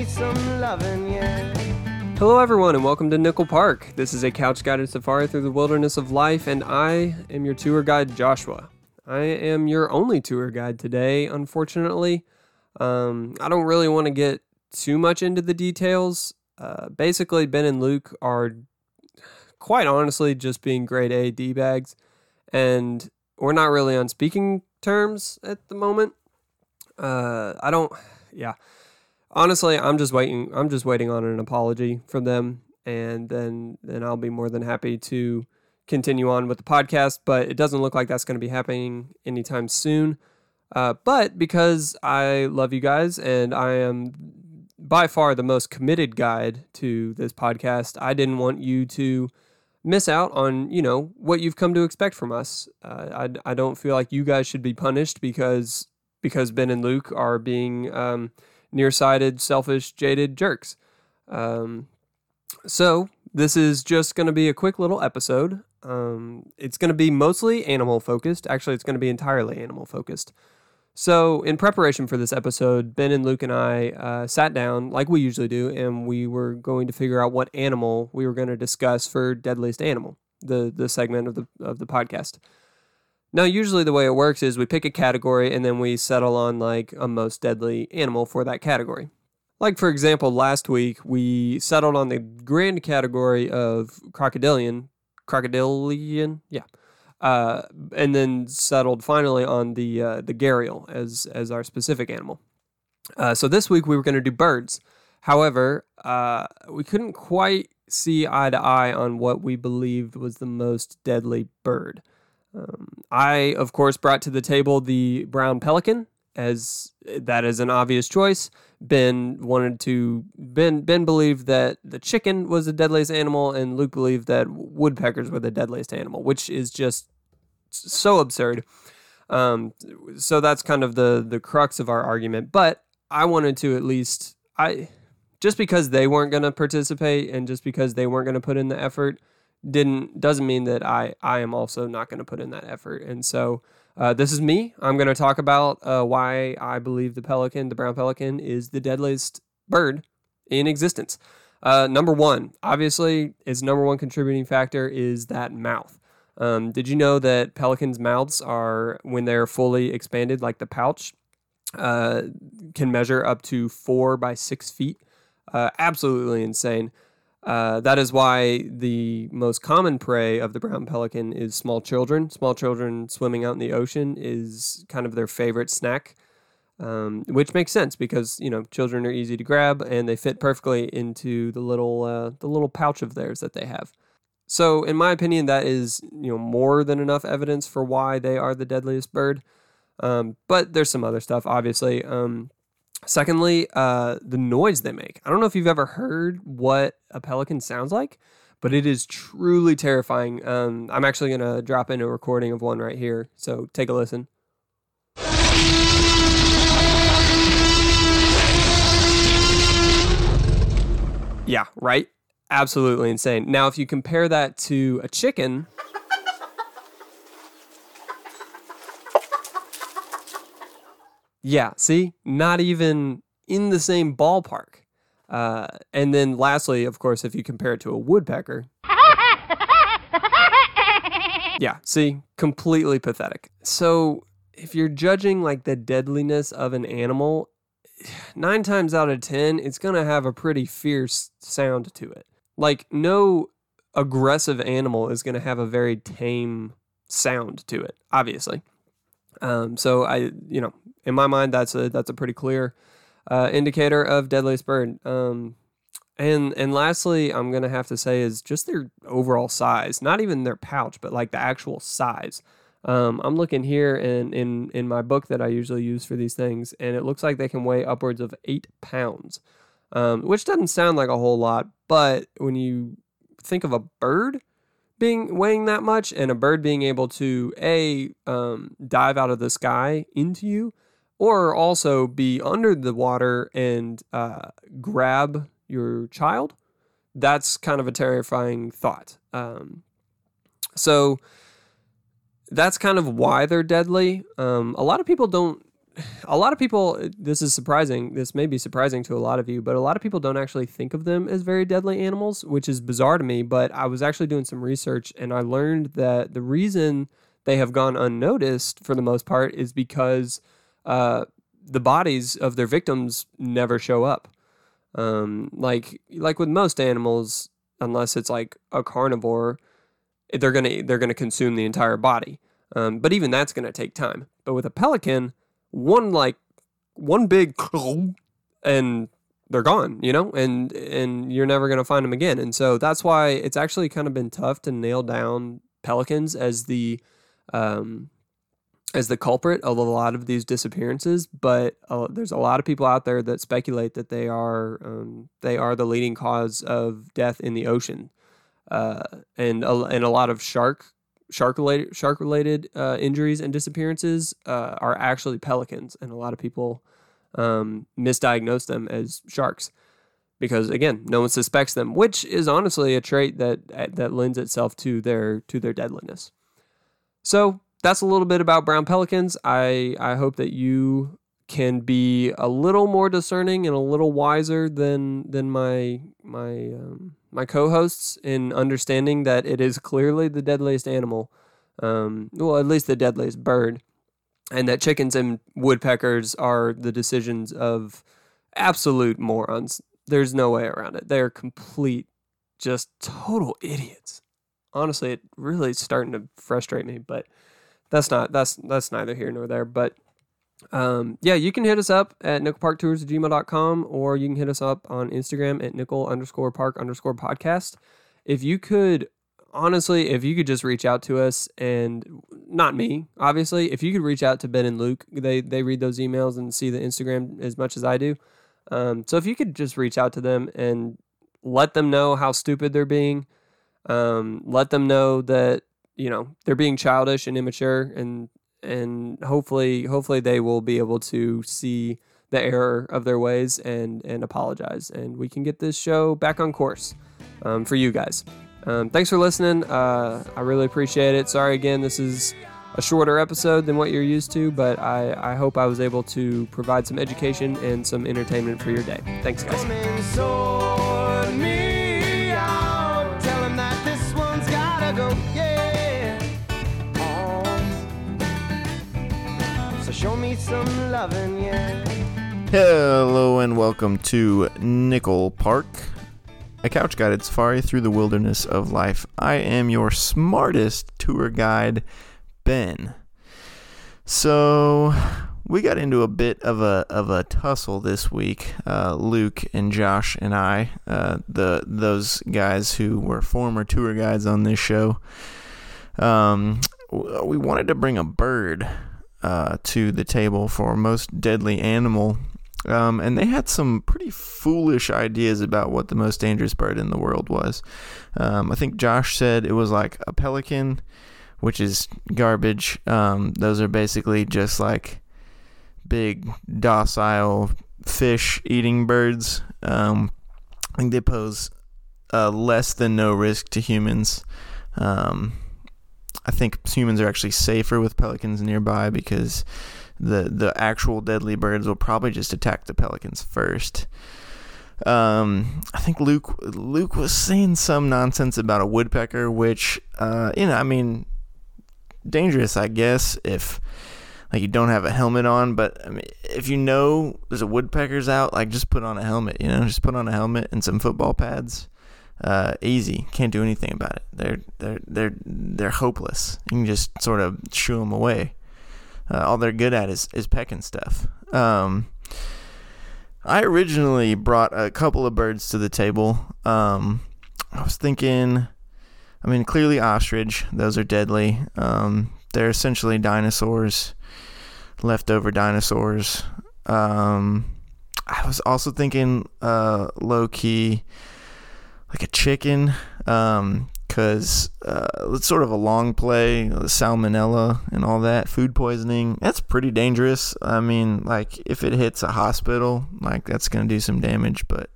loving you. Hello, everyone, and welcome to Nickel Park. This is a couch guided safari through the wilderness of life, and I am your tour guide, Joshua. I am your only tour guide today, unfortunately. Um, I don't really want to get too much into the details. Uh, basically, Ben and Luke are quite honestly just being grade A D bags, and we're not really on speaking terms at the moment. Uh, I don't, yeah. Honestly, I'm just waiting. I'm just waiting on an apology from them, and then then I'll be more than happy to continue on with the podcast. But it doesn't look like that's going to be happening anytime soon. Uh, but because I love you guys and I am by far the most committed guide to this podcast, I didn't want you to miss out on you know what you've come to expect from us. Uh, I I don't feel like you guys should be punished because because Ben and Luke are being um, nearsighted, selfish, jaded jerks. Um, so this is just going to be a quick little episode. Um, it's going to be mostly animal focused. Actually, it's going to be entirely animal focused. So, in preparation for this episode, Ben and Luke and I uh, sat down, like we usually do, and we were going to figure out what animal we were going to discuss for Deadliest Animal, the the segment of the of the podcast. Now, usually the way it works is we pick a category and then we settle on like a most deadly animal for that category. Like for example, last week we settled on the grand category of crocodilian, crocodilian, yeah, uh, and then settled finally on the uh, the gharial as as our specific animal. Uh, so this week we were going to do birds. However, uh, we couldn't quite see eye to eye on what we believed was the most deadly bird. Um, I, of course, brought to the table the brown pelican, as that is an obvious choice. Ben wanted to. Ben Ben believed that the chicken was the deadliest animal, and Luke believed that woodpeckers were the deadliest animal, which is just so absurd. Um, so that's kind of the the crux of our argument. But I wanted to at least I just because they weren't going to participate and just because they weren't going to put in the effort didn't doesn't mean that I I am also not going to put in that effort. And so uh, this is me. I'm going to talk about uh, why I believe the pelican, the brown pelican, is the deadliest bird in existence. Uh, number one, obviously, its number one contributing factor is that mouth. Um, did you know that pelicans' mouths are, when they're fully expanded, like the pouch, uh, can measure up to four by six feet? Uh, absolutely insane. Uh, that is why the most common prey of the brown pelican is small children. Small children swimming out in the ocean is kind of their favorite snack, um, which makes sense because you know children are easy to grab and they fit perfectly into the little uh, the little pouch of theirs that they have. So, in my opinion, that is you know more than enough evidence for why they are the deadliest bird. Um, but there's some other stuff, obviously. Um, Secondly, uh, the noise they make. I don't know if you've ever heard what a pelican sounds like, but it is truly terrifying. Um, I'm actually going to drop in a recording of one right here. So take a listen. Yeah, right? Absolutely insane. Now, if you compare that to a chicken, Yeah, see, not even in the same ballpark. Uh, and then lastly, of course, if you compare it to a woodpecker. yeah, see, completely pathetic. So if you're judging like the deadliness of an animal, nine times out of ten, it's gonna have a pretty fierce sound to it. Like no aggressive animal is gonna have a very tame sound to it, obviously. Um, so I, you know, in my mind, that's a that's a pretty clear uh, indicator of deadliest bird. Um, and and lastly, I'm gonna have to say is just their overall size, not even their pouch, but like the actual size. Um, I'm looking here in, in in my book that I usually use for these things, and it looks like they can weigh upwards of eight pounds, um, which doesn't sound like a whole lot, but when you think of a bird, being weighing that much and a bird being able to a um, dive out of the sky into you or also be under the water and uh, grab your child that's kind of a terrifying thought um, so that's kind of why they're deadly um, a lot of people don't a lot of people, this is surprising. This may be surprising to a lot of you, but a lot of people don't actually think of them as very deadly animals, which is bizarre to me. But I was actually doing some research and I learned that the reason they have gone unnoticed for the most part is because uh, the bodies of their victims never show up. Um, like like with most animals, unless it's like a carnivore, they're gonna they're gonna consume the entire body. Um, but even that's gonna take time. But with a pelican, one like one big and they're gone, you know, and and you're never gonna find them again. And so that's why it's actually kind of been tough to nail down pelicans as the um, as the culprit of a lot of these disappearances. But uh, there's a lot of people out there that speculate that they are um, they are the leading cause of death in the ocean, uh, and a, and a lot of shark shark related shark related uh, injuries and disappearances uh, are actually pelicans, and a lot of people um, misdiagnose them as sharks because again, no one suspects them, which is honestly a trait that that lends itself to their to their deadliness. So that's a little bit about brown pelicans. I I hope that you can be a little more discerning and a little wiser than than my my um, my co-hosts in understanding that it is clearly the deadliest animal, um, well at least the deadliest bird, and that chickens and woodpeckers are the decisions of absolute morons. There's no way around it. They're complete, just total idiots. Honestly, it really is starting to frustrate me, but that's not that's that's neither here nor there. But um, yeah, you can hit us up at nickelparktours at gmail.com or you can hit us up on Instagram at nickel underscore park underscore podcast. If you could honestly, if you could just reach out to us and not me, obviously, if you could reach out to Ben and Luke, they they read those emails and see the Instagram as much as I do. Um, so if you could just reach out to them and let them know how stupid they're being, um, let them know that you know they're being childish and immature and and hopefully hopefully they will be able to see the error of their ways and and apologize and we can get this show back on course um, for you guys. Um, thanks for listening. Uh, i really appreciate it. Sorry again this is a shorter episode than what you're used to but i i hope i was able to provide some education and some entertainment for your day. Thanks guys some loving, yeah. Hello and welcome to Nickel Park, a couch guided safari through the wilderness of life. I am your smartest tour guide, Ben. So, we got into a bit of a of a tussle this week. Uh, Luke and Josh and I, uh, the those guys who were former tour guides on this show. Um, we wanted to bring a bird uh, to the table for most deadly animal. Um, and they had some pretty foolish ideas about what the most dangerous bird in the world was. Um, I think Josh said it was like a pelican, which is garbage. Um, those are basically just like big, docile fish eating birds. Um, I think they pose uh, less than no risk to humans. Um, I think humans are actually safer with pelicans nearby because the the actual deadly birds will probably just attack the pelicans first. Um, I think Luke Luke was saying some nonsense about a woodpecker, which uh, you know, I mean, dangerous, I guess, if like you don't have a helmet on. But I mean, if you know there's a woodpecker's out, like just put on a helmet. You know, just put on a helmet and some football pads uh, easy. Can't do anything about it. They're they're they're they're hopeless. You can just sort of shoo them away. Uh, all they're good at is is pecking stuff. Um, I originally brought a couple of birds to the table. Um, I was thinking, I mean, clearly ostrich. Those are deadly. Um, they're essentially dinosaurs, leftover dinosaurs. Um, I was also thinking, uh, low key like a chicken because um, uh, it's sort of a long play, salmonella and all that, food poisoning. That's pretty dangerous. I mean, like if it hits a hospital, like that's going to do some damage. But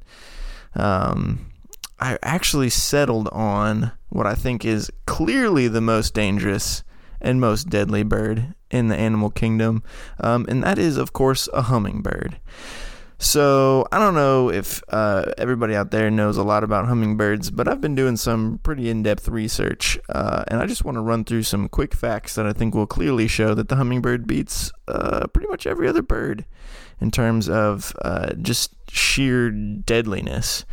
um, I actually settled on what I think is clearly the most dangerous and most deadly bird in the animal kingdom, um, and that is, of course, a hummingbird. So I don't know if uh, everybody out there knows a lot about hummingbirds, but I've been doing some pretty in-depth research, uh, and I just want to run through some quick facts that I think will clearly show that the hummingbird beats uh, pretty much every other bird in terms of uh, just sheer deadliness.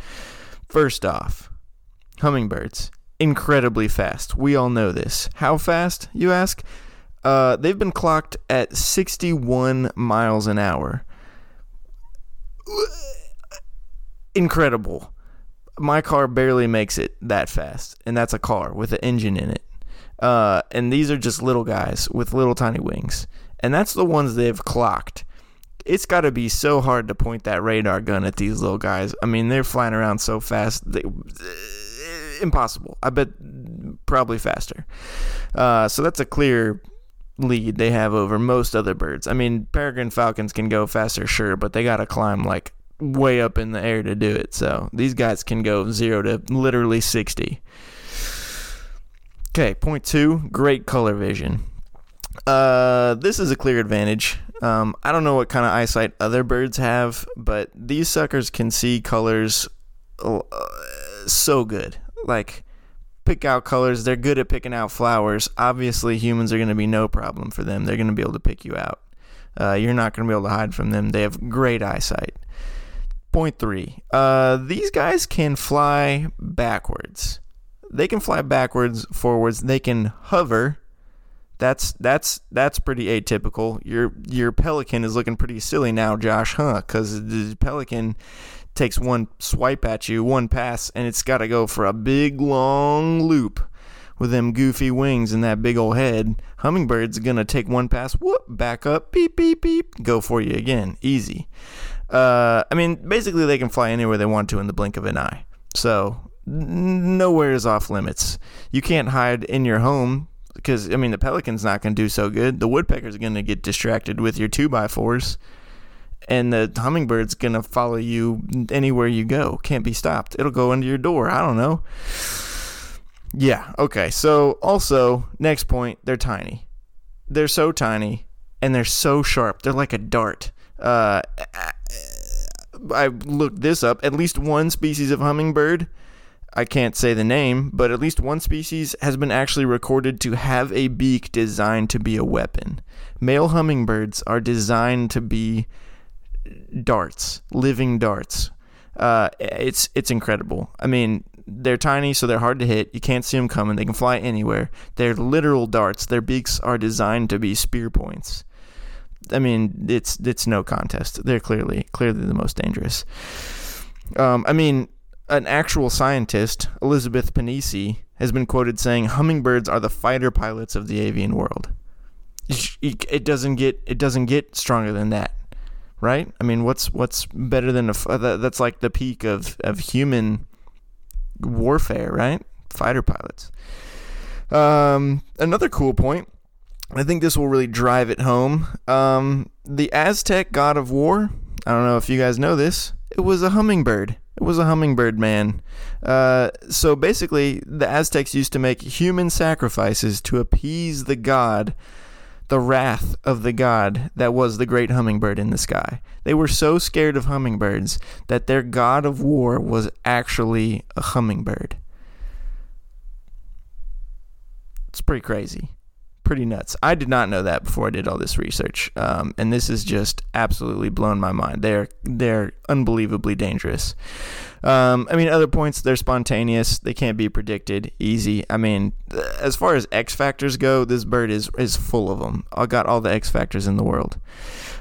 First off, hummingbirds incredibly fast. We all know this. How fast, you ask? Uh, they've been clocked at 61 miles an hour incredible. My car barely makes it that fast, and that's a car with an engine in it. Uh, and these are just little guys with little tiny wings, and that's the ones they've clocked. It's got to be so hard to point that radar gun at these little guys. I mean, they're flying around so fast, they, impossible. I bet probably faster. Uh, so that's a clear lead they have over most other birds. I mean, peregrine falcons can go faster, sure, but they got to climb like way up in the air to do it. So these guys can go zero to literally 60. Okay, point two great color vision. Uh, this is a clear advantage. Um, I don't know what kind of eyesight other birds have, but these suckers can see colors uh, so good. Like, pick out colors. They're good at picking out flowers. Obviously, humans are going to be no problem for them. They're going to be able to pick you out. Uh, you're not going to be able to hide from them. They have great eyesight. Point three. Uh, these guys can fly backwards. They can fly backwards, forwards. They can hover. That's that's that's pretty atypical. Your your pelican is looking pretty silly now, Josh, huh? Because the pelican takes one swipe at you, one pass, and it's got to go for a big long loop with them goofy wings and that big old head. Hummingbird's gonna take one pass, whoop, back up, beep, beep, beep, go for you again. Easy. Uh, I mean, basically, they can fly anywhere they want to in the blink of an eye. So, nowhere is off limits. You can't hide in your home because, I mean, the pelican's not going to do so good. The woodpecker's going to get distracted with your 2 by 4s and the hummingbird's gonna follow you anywhere you go. Can't be stopped. It'll go into your door. I don't know. Yeah. Okay. So also next point, they're tiny. They're so tiny and they're so sharp. They're like a dart. Uh, I looked this up. At least one species of hummingbird. I can't say the name, but at least one species has been actually recorded to have a beak designed to be a weapon. Male hummingbirds are designed to be darts, living darts. Uh, it's it's incredible. I mean, they're tiny, so they're hard to hit. You can't see them coming. They can fly anywhere. They're literal darts. Their beaks are designed to be spear points. I mean, it's it's no contest. They're clearly clearly the most dangerous. Um, I mean, an actual scientist, Elizabeth Pennisi, has been quoted saying hummingbirds are the fighter pilots of the avian world. It doesn't get it doesn't get stronger than that right? I mean, what's what's better than a uh, that's like the peak of of human warfare, right? Fighter pilots. Um, another cool point. I think this will really drive it home. Um, the Aztec god of war. I don't know if you guys know this. It was a hummingbird. It was a hummingbird man. Uh, so basically, the Aztecs used to make human sacrifices to appease the god the wrath of the god that was the great hummingbird in the sky. They were so scared of hummingbirds that their god of war was actually a hummingbird. It's pretty crazy. Pretty nuts. I did not know that before I did all this research, um, and this has just absolutely blown my mind. They're they're unbelievably dangerous. Um, I mean, other points, they're spontaneous. They can't be predicted. Easy. I mean, as far as X factors go, this bird is, is full of them. I got all the X factors in the world.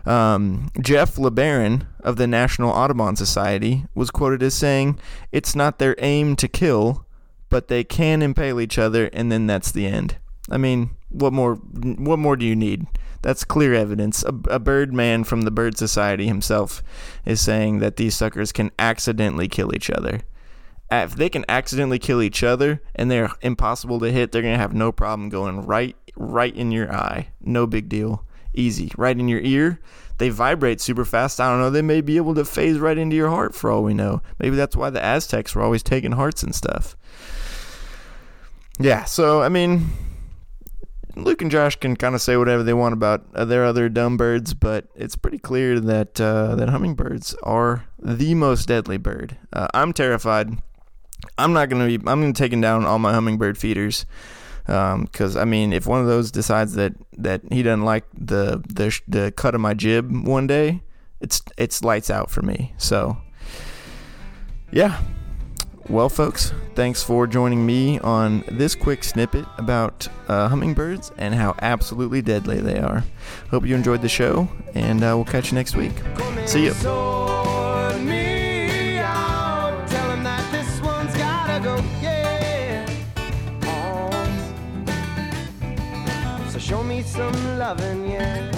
Um, Geoff LeBaron of the National Audubon Society was quoted as saying, It's not their aim to kill, but they can impale each other, and then that's the end. I mean, what more? What more do you need? That's clear evidence. A, a bird man from the Bird Society himself is saying that these suckers can accidentally kill each other. If they can accidentally kill each other and they're impossible to hit, they're gonna have no problem going right, right in your eye. No big deal. Easy. Right in your ear. They vibrate super fast. I don't know. They may be able to phase right into your heart for all we know. Maybe that's why the Aztecs were always taking hearts and stuff. Yeah. So I mean, Luke and Josh can kind of say whatever they want about uh, their other dumb birds, but it's pretty clear that uh, that hummingbirds are the most deadly bird. Uh, I'm terrified. I'm not gonna be. I'm gonna taking down all my hummingbird feeders because um, I mean, if one of those decides that that he doesn't like the the the cut of my jib one day, it's it's lights out for me. So yeah. Well, folks, thanks for joining me on this quick snippet about uh, hummingbirds and how absolutely deadly they are. Hope you enjoyed the show, and uh, we'll catch you next week. See you. Some yeah.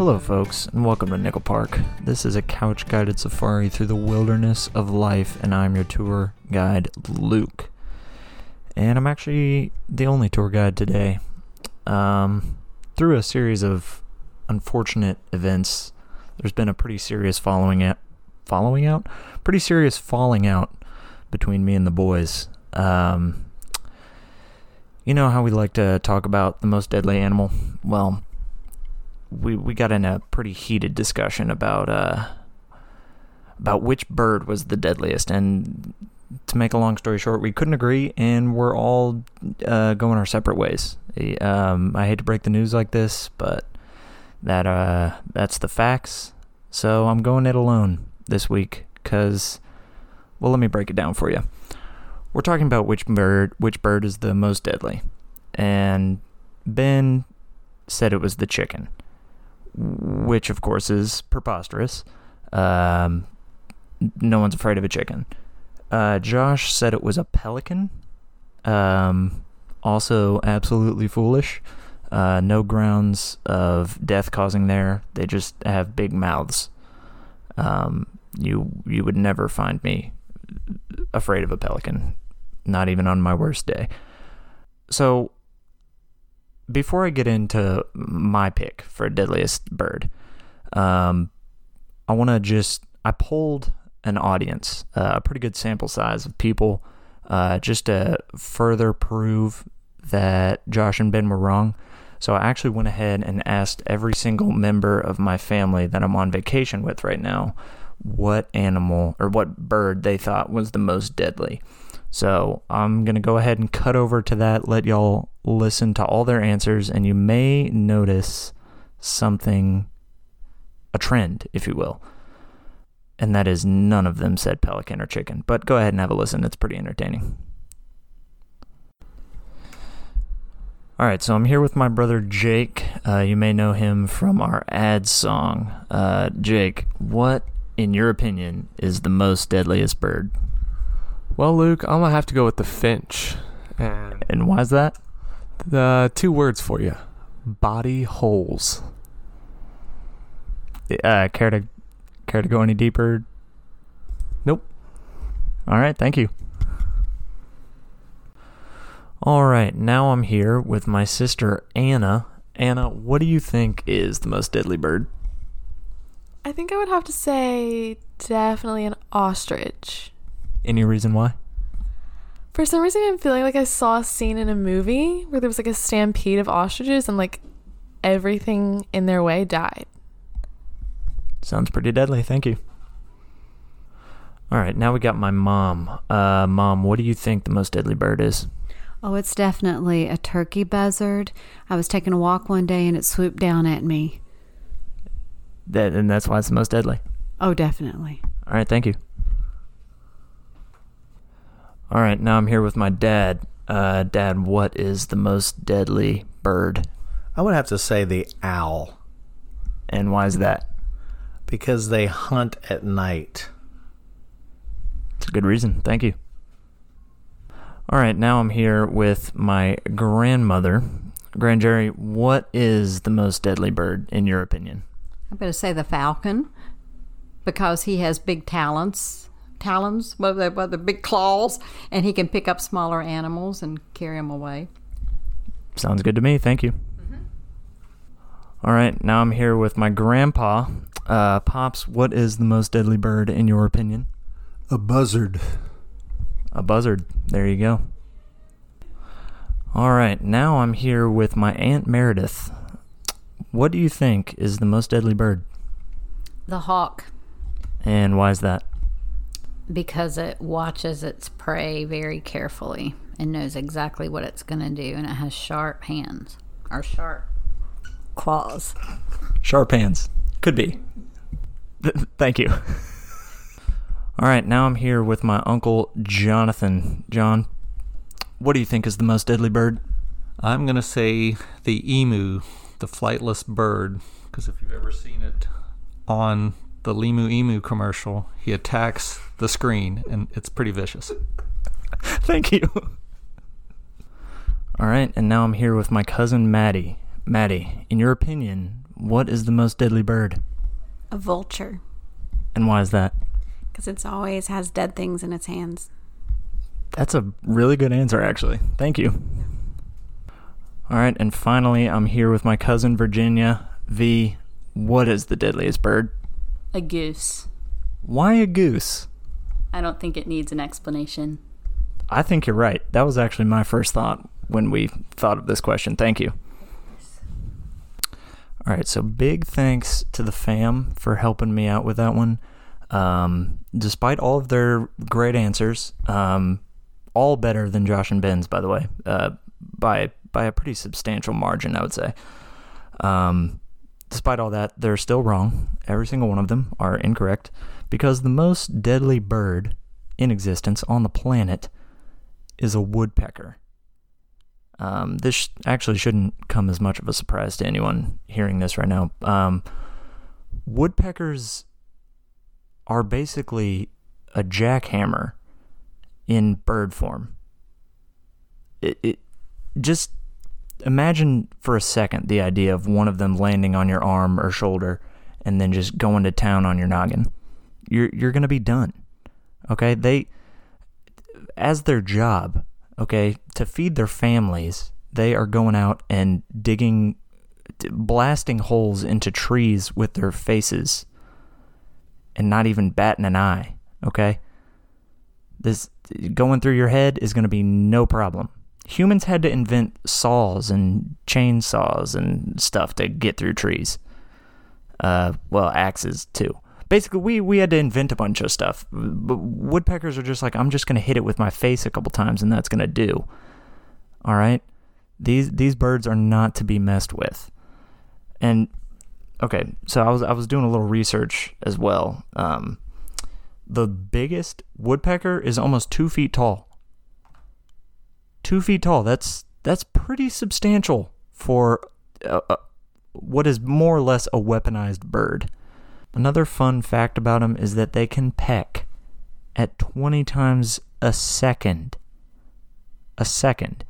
Hello, folks, and welcome to Nickel Park. This is a couch guided safari through the wilderness of life, and I'm your tour guide, Luke. And I'm actually the only tour guide today. Um, through a series of unfortunate events, there's been a pretty serious following out, following out, pretty serious falling out between me and the boys. Um, you know how we like to talk about the most deadly animal? Well, we we got in a pretty heated discussion about uh about which bird was the deadliest. And to make a long story short we couldn't agree and we're all uh, going our separate ways. Um, i hate to break the news like this but that uh that's the facts. So i'm going it alone this week because well let me break it down for you we're talking about which bird which bird is the most deadly. And ben said it was the chicken which of course is preposterous. Um, no one's afraid of a chicken. Uh, Josh said it was a pelican. Um, also, absolutely foolish. Uh, no grounds of death causing there. They just have big mouths. Um, you you would never find me afraid of a pelican, not even on my worst day. So before I get into my pick for deadliest bird, um, I want to just I polled an audience, uh, a pretty good sample size of people, uh, just to further prove that Josh and Ben were wrong. So I actually went ahead and asked every single member of my family that I'm on vacation with right now what animal or what bird they thought was the most deadly. So I'm going to go ahead and cut over to that, let y'all listen to all their answers, and you may notice something, a trend, if you will. And that is none of them said pelican or chicken. But go ahead and have a listen, it's pretty entertaining. All right, so I'm here with my brother Jake. Uh, you may know him from our ad song. Uh, Jake, what, in your opinion, is the most deadliest bird? Well, Luke, I'm gonna have to go with the finch. And, and why's that? The two words for you: body holes. Uh, care to care to go any deeper? Nope. All right, thank you. All right, now I'm here with my sister Anna. Anna, what do you think is the most deadly bird? I think I would have to say definitely an ostrich. Any reason why? For some reason, I'm feeling like I saw a scene in a movie where there was like a stampede of ostriches and like everything in their way died. Sounds pretty deadly. Thank you. All right, now we got my mom. Uh, mom, what do you think the most deadly bird is? Oh, it's definitely a turkey buzzard. I was taking a walk one day and it swooped down at me. That and that's why it's the most deadly. Oh, definitely. All right, thank you. All right, now I'm here with my dad. Uh, dad, what is the most deadly bird? I would have to say the owl. And why is that? Because they hunt at night. It's a good reason. Thank you. All right, now I'm here with my grandmother. Grand Jerry, what is the most deadly bird in your opinion? I'm going to say the falcon because he has big talons talons, what the, what the big claws, and he can pick up smaller animals and carry them away. Sounds good to me. Thank you. Mm-hmm. All right, now I'm here with my grandpa. Uh, Pops, what is the most deadly bird in your opinion? A buzzard. A buzzard. There you go. All right, now I'm here with my Aunt Meredith. What do you think is the most deadly bird? The hawk, And why is that? Because it watches its prey very carefully and knows exactly what it's going to do, and it has sharp hands or sharp claws. Sharp hands. Could be. Th- thank you. All right, now I'm here with my uncle Jonathan. John, what do you think is the most deadly bird? I'm going to say the emu, the flightless bird, because if you've ever seen it on the Limu Emu commercial, he attacks the screen and it's pretty vicious. Thank you. All right, and now I'm here with my cousin Maddie. Maddie, in your opinion, what is the most deadly bird? A vulture, And why is that? because it's always has dead things in its hands. That's a really good answer, actually. Thank you. All right, and finally, I'm here with my cousin Virginia. V, what is the deadliest bird? A goose. Why a goose? I don't think it needs an explanation. I think you're right. That was actually my first thought when we thought of this question. Thank you. All right, so big thanks to the fam for helping me out with that one. Um, despite all of their great answers, um, all better than Josh and Ben's, by the way, uh, by by a pretty substantial margin, I would say. Um, despite all that, they're still wrong. Every single one of them are incorrect because the most deadly bird in existence on the planet is a woodpecker. Um, this sh- actually shouldn't come as much of a surprise to anyone hearing this right now. Um, woodpeckers are basically a jackhammer in bird form. It, it just imagine for a second the idea of one of them landing on your arm or shoulder and then just going to town on your noggin. You're you're gonna be done. Okay, they as their job, okay, to feed their families, they are going out and digging, blasting holes into trees with their faces and not even batting an eye, okay? This going through your head is going to be no problem. Humans had to invent saws and chainsaws and stuff to get through trees. Uh, well, axes too basically we we had to invent a bunch of stuff. But woodpeckers are just like I'm just gonna hit it with my face a couple times and that's gonna do. All right, these these birds are not to be messed with. And okay, so I was I was doing a little research as well. Um, the biggest woodpecker is almost two feet tall. Two feet tall. That's that's pretty substantial for uh, uh, what is more or less a weaponized bird. Another fun fact about them is that they can peck at 20 times a second. A second.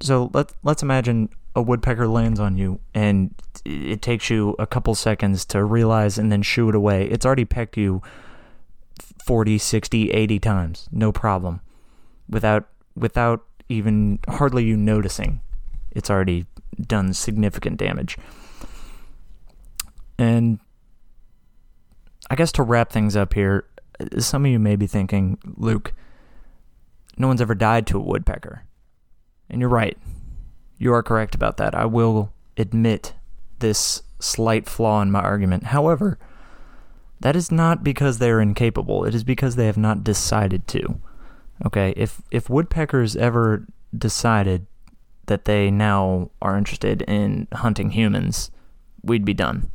So let, let's imagine a woodpecker lands on you and it takes you a couple seconds to realize and then shoo it away. It's already pecked you 40, 60, 80 times. No problem. Without without even hardly you noticing. It's already done significant damage. And I guess to wrap things up here, some of you may be thinking, Luke, no one's ever died to a woodpecker. And you're right. You are correct about that. I will admit this slight flaw in my argument. However, that is not because they are incapable. It is because they have not decided to. Okay, if if woodpeckers ever decided that they now are interested in hunting humans, we'd be done.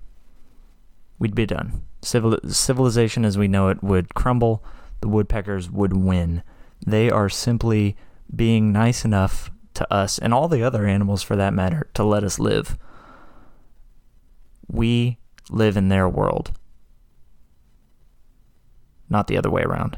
We'd be done. Civil, civilization as we know it would crumble. The woodpeckers would win. They are simply being nice enough to us and all the other animals for that matter to let us live. We live in their world, not the other way around.